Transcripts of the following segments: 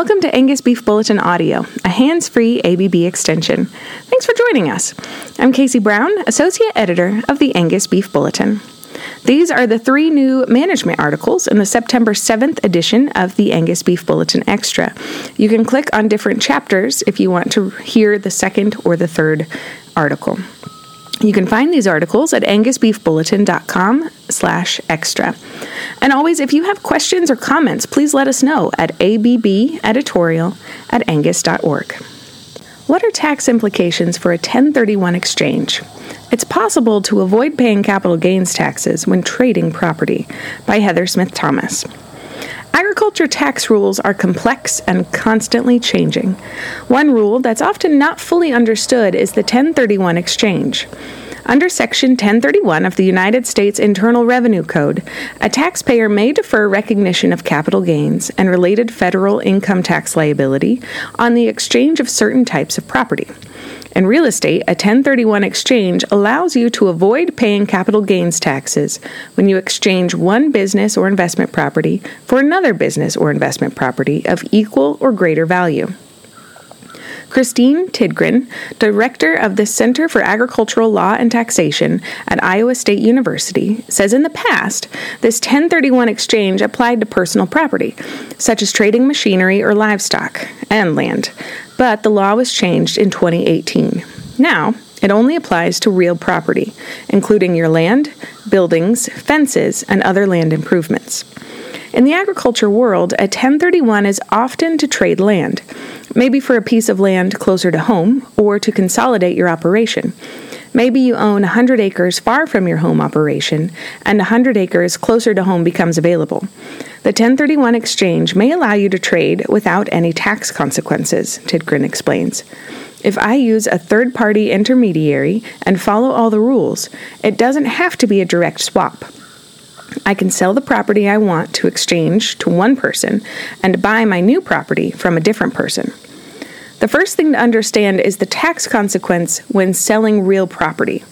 Welcome to Angus Beef Bulletin Audio, a hands free ABB extension. Thanks for joining us. I'm Casey Brown, Associate Editor of the Angus Beef Bulletin. These are the three new management articles in the September 7th edition of the Angus Beef Bulletin Extra. You can click on different chapters if you want to hear the second or the third article. You can find these articles at angusbeefbulletin.com slash extra. And always, if you have questions or comments, please let us know at abbeditorial at angus.org. What are tax implications for a 1031 exchange? It's possible to avoid paying capital gains taxes when trading property by Heather Smith Thomas. Agriculture tax rules are complex and constantly changing. One rule that's often not fully understood is the 1031 exchange. Under Section 1031 of the United States Internal Revenue Code, a taxpayer may defer recognition of capital gains and related federal income tax liability on the exchange of certain types of property. In real estate, a 1031 exchange allows you to avoid paying capital gains taxes when you exchange one business or investment property for another business or investment property of equal or greater value. Kristine Tidgren, director of the Center for Agricultural Law and Taxation at Iowa State University, says in the past, this 1031 exchange applied to personal property, such as trading machinery or livestock, and land but the law was changed in 2018. Now, it only applies to real property, including your land, buildings, fences, and other land improvements. In the agriculture world, a 1031 is often to trade land, maybe for a piece of land closer to home or to consolidate your operation. Maybe you own 100 acres far from your home operation, and 100 acres closer to home becomes available. The 1031 exchange may allow you to trade without any tax consequences, Tidgren explains. If I use a third party intermediary and follow all the rules, it doesn't have to be a direct swap. I can sell the property I want to exchange to one person and buy my new property from a different person. The first thing to understand is the tax consequence when selling real property.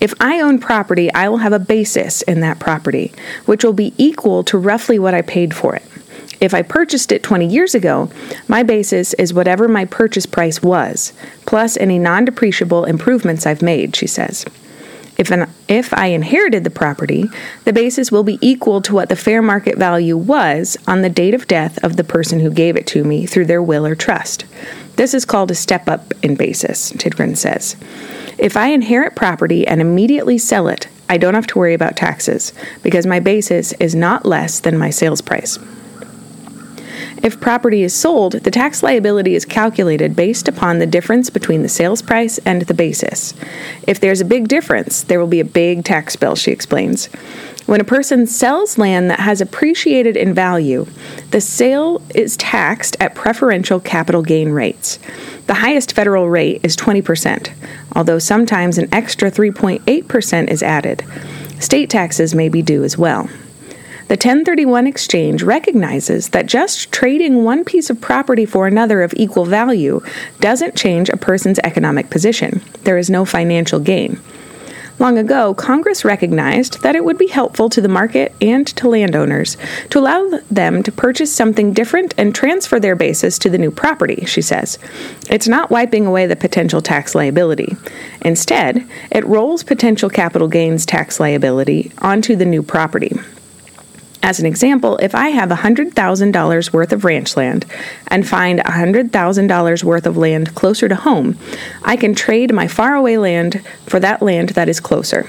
If I own property, I will have a basis in that property, which will be equal to roughly what I paid for it. If I purchased it 20 years ago, my basis is whatever my purchase price was, plus any non depreciable improvements I've made, she says. If, an, if I inherited the property, the basis will be equal to what the fair market value was on the date of death of the person who gave it to me through their will or trust. This is called a step up in basis, Tidgren says. If I inherit property and immediately sell it, I don't have to worry about taxes because my basis is not less than my sales price. If property is sold, the tax liability is calculated based upon the difference between the sales price and the basis. If there's a big difference, there will be a big tax bill, she explains. When a person sells land that has appreciated in value, the sale is taxed at preferential capital gain rates. The highest federal rate is 20%, although sometimes an extra 3.8% is added. State taxes may be due as well. The 1031 exchange recognizes that just trading one piece of property for another of equal value doesn't change a person's economic position. There is no financial gain. Long ago, Congress recognized that it would be helpful to the market and to landowners to allow them to purchase something different and transfer their basis to the new property, she says. It's not wiping away the potential tax liability. Instead, it rolls potential capital gains tax liability onto the new property. As an example, if I have $100,000 worth of ranch land and find $100,000 worth of land closer to home, I can trade my faraway land for that land that is closer.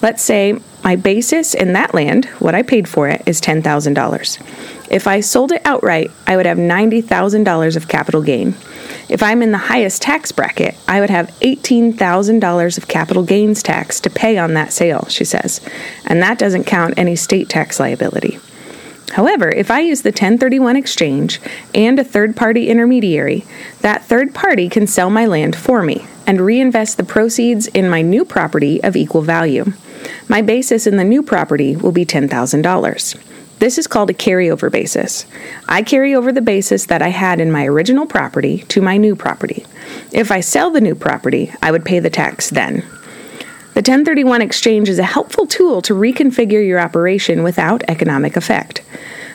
Let's say my basis in that land, what I paid for it, is $10,000. If I sold it outright, I would have $90,000 of capital gain. If I'm in the highest tax bracket, I would have $18,000 of capital gains tax to pay on that sale, she says, and that doesn't count any state tax liability. However, if I use the 1031 exchange and a third party intermediary, that third party can sell my land for me and reinvest the proceeds in my new property of equal value. My basis in the new property will be $10,000. This is called a carryover basis. I carry over the basis that I had in my original property to my new property. If I sell the new property, I would pay the tax then. The 1031 exchange is a helpful tool to reconfigure your operation without economic effect.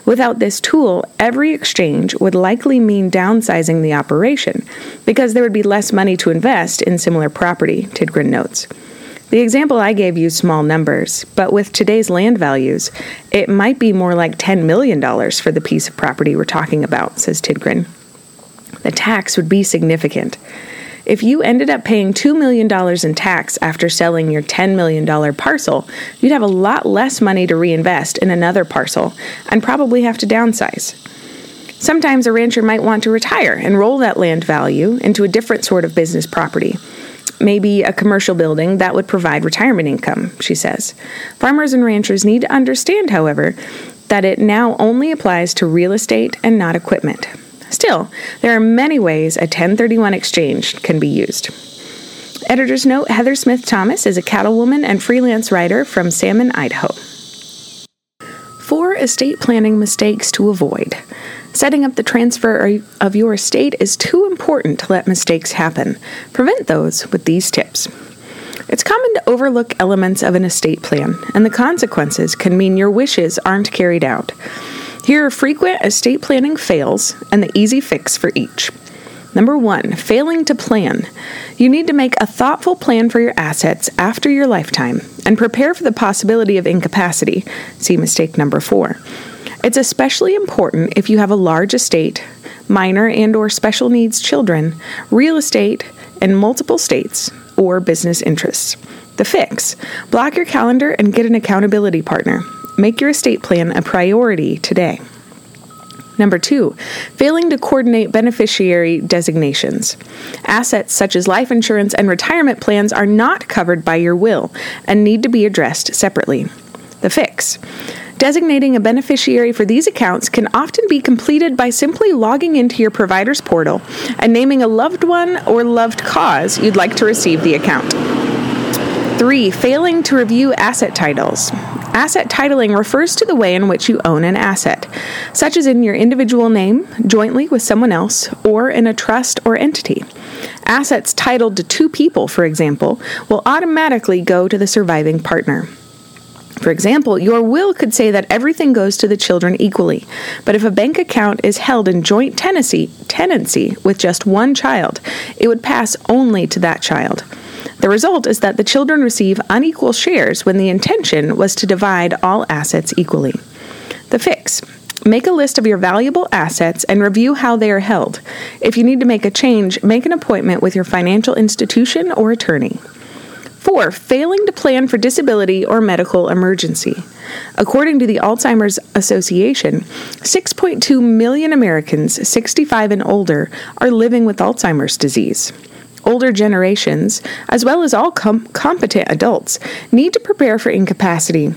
Without this tool, every exchange would likely mean downsizing the operation because there would be less money to invest in similar property, Tidgren notes. The example I gave you small numbers, but with today's land values, it might be more like $10 million for the piece of property we're talking about, says Tidgren. The tax would be significant. If you ended up paying $2 million in tax after selling your $10 million parcel, you'd have a lot less money to reinvest in another parcel and probably have to downsize. Sometimes a rancher might want to retire and roll that land value into a different sort of business property. Maybe a commercial building that would provide retirement income, she says. Farmers and ranchers need to understand, however, that it now only applies to real estate and not equipment. Still, there are many ways a 1031 exchange can be used. Editor's note Heather Smith Thomas is a cattlewoman and freelance writer from Salmon, Idaho. Four estate planning mistakes to avoid. Setting up the transfer of your estate is too important to let mistakes happen. Prevent those with these tips. It's common to overlook elements of an estate plan, and the consequences can mean your wishes aren't carried out. Here are frequent estate planning fails and the easy fix for each. Number one, failing to plan. You need to make a thoughtful plan for your assets after your lifetime and prepare for the possibility of incapacity. See mistake number four. It's especially important if you have a large estate, minor and or special needs children, real estate, and multiple states or business interests. The fix. Block your calendar and get an accountability partner. Make your estate plan a priority today. Number two, failing to coordinate beneficiary designations. Assets such as life insurance and retirement plans are not covered by your will and need to be addressed separately. The fix. Designating a beneficiary for these accounts can often be completed by simply logging into your provider's portal and naming a loved one or loved cause you'd like to receive the account. Three, failing to review asset titles. Asset titling refers to the way in which you own an asset, such as in your individual name, jointly with someone else, or in a trust or entity. Assets titled to two people, for example, will automatically go to the surviving partner. For example, your will could say that everything goes to the children equally, but if a bank account is held in joint tenancy, tenancy with just one child, it would pass only to that child. The result is that the children receive unequal shares when the intention was to divide all assets equally. The fix Make a list of your valuable assets and review how they are held. If you need to make a change, make an appointment with your financial institution or attorney. 4. Failing to plan for disability or medical emergency. According to the Alzheimer's Association, 6.2 million Americans 65 and older are living with Alzheimer's disease older generations, as well as all com- competent adults, need to prepare for incapacity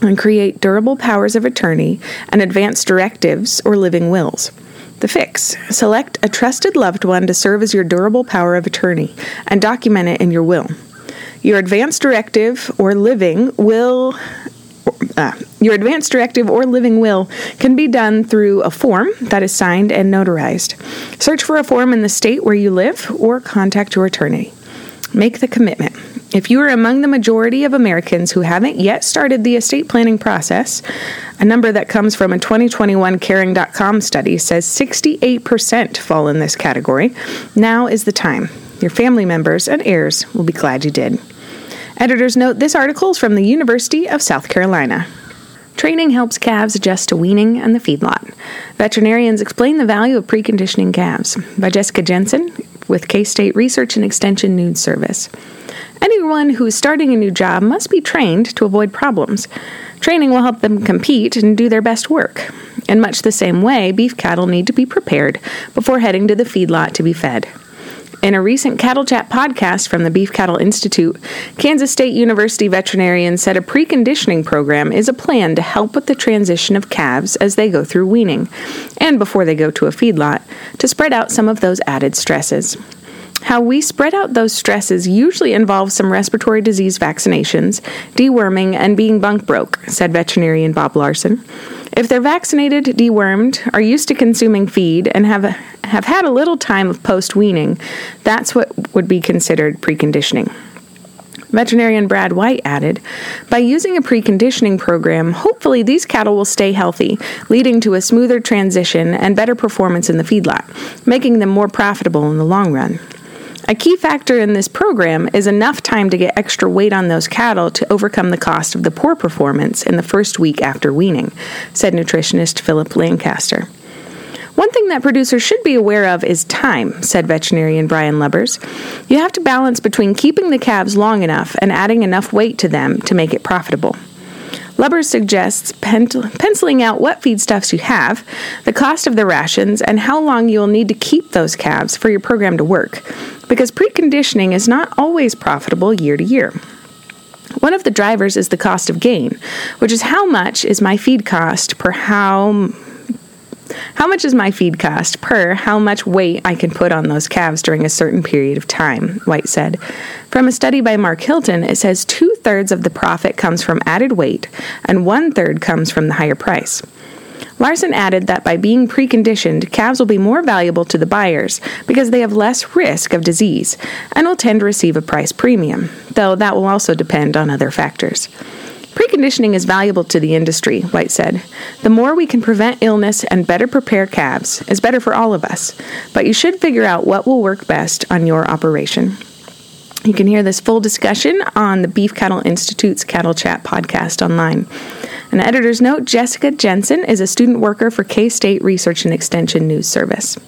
and create durable powers of attorney and advance directives or living wills. The fix select a trusted loved one to serve as your durable power of attorney and document it in your will. Your advance directive or living will uh, your advance directive or living will can be done through a form that is signed and notarized. Search for a form in the state where you live or contact your attorney. Make the commitment. If you are among the majority of Americans who haven't yet started the estate planning process, a number that comes from a 2021 Caring.com study says 68% fall in this category. Now is the time. Your family members and heirs will be glad you did. Editor's note this article is from the University of South Carolina. Training helps calves adjust to weaning and the feedlot. Veterinarians explain the value of preconditioning calves. By Jessica Jensen with K State Research and Extension News Service. Anyone who is starting a new job must be trained to avoid problems. Training will help them compete and do their best work. In much the same way, beef cattle need to be prepared before heading to the feedlot to be fed. In a recent Cattle Chat podcast from the Beef Cattle Institute, Kansas State University veterinarians said a preconditioning program is a plan to help with the transition of calves as they go through weaning and before they go to a feedlot to spread out some of those added stresses. How we spread out those stresses usually involves some respiratory disease vaccinations, deworming, and being bunk broke, said veterinarian Bob Larson. If they're vaccinated, dewormed, are used to consuming feed, and have, have had a little time of post weaning, that's what would be considered preconditioning. Veterinarian Brad White added, By using a preconditioning program, hopefully these cattle will stay healthy, leading to a smoother transition and better performance in the feedlot, making them more profitable in the long run. A key factor in this program is enough time to get extra weight on those cattle to overcome the cost of the poor performance in the first week after weaning, said nutritionist Philip Lancaster. One thing that producers should be aware of is time, said veterinarian Brian Lubbers. You have to balance between keeping the calves long enough and adding enough weight to them to make it profitable. Lubbers suggests pen- penciling out what feedstuffs you have, the cost of the rations, and how long you will need to keep those calves for your program to work, because preconditioning is not always profitable year to year. One of the drivers is the cost of gain, which is how much is my feed cost per how how much is my feed cost per how much weight I can put on those calves during a certain period of time? White said. From a study by Mark Hilton, it says two thirds of the profit comes from added weight and one third comes from the higher price. Larson added that by being preconditioned, calves will be more valuable to the buyers because they have less risk of disease and will tend to receive a price premium, though that will also depend on other factors. Preconditioning is valuable to the industry, White said. The more we can prevent illness and better prepare calves is better for all of us, but you should figure out what will work best on your operation. You can hear this full discussion on the Beef Cattle Institute's Cattle Chat podcast online. An editor's note Jessica Jensen is a student worker for K State Research and Extension News Service.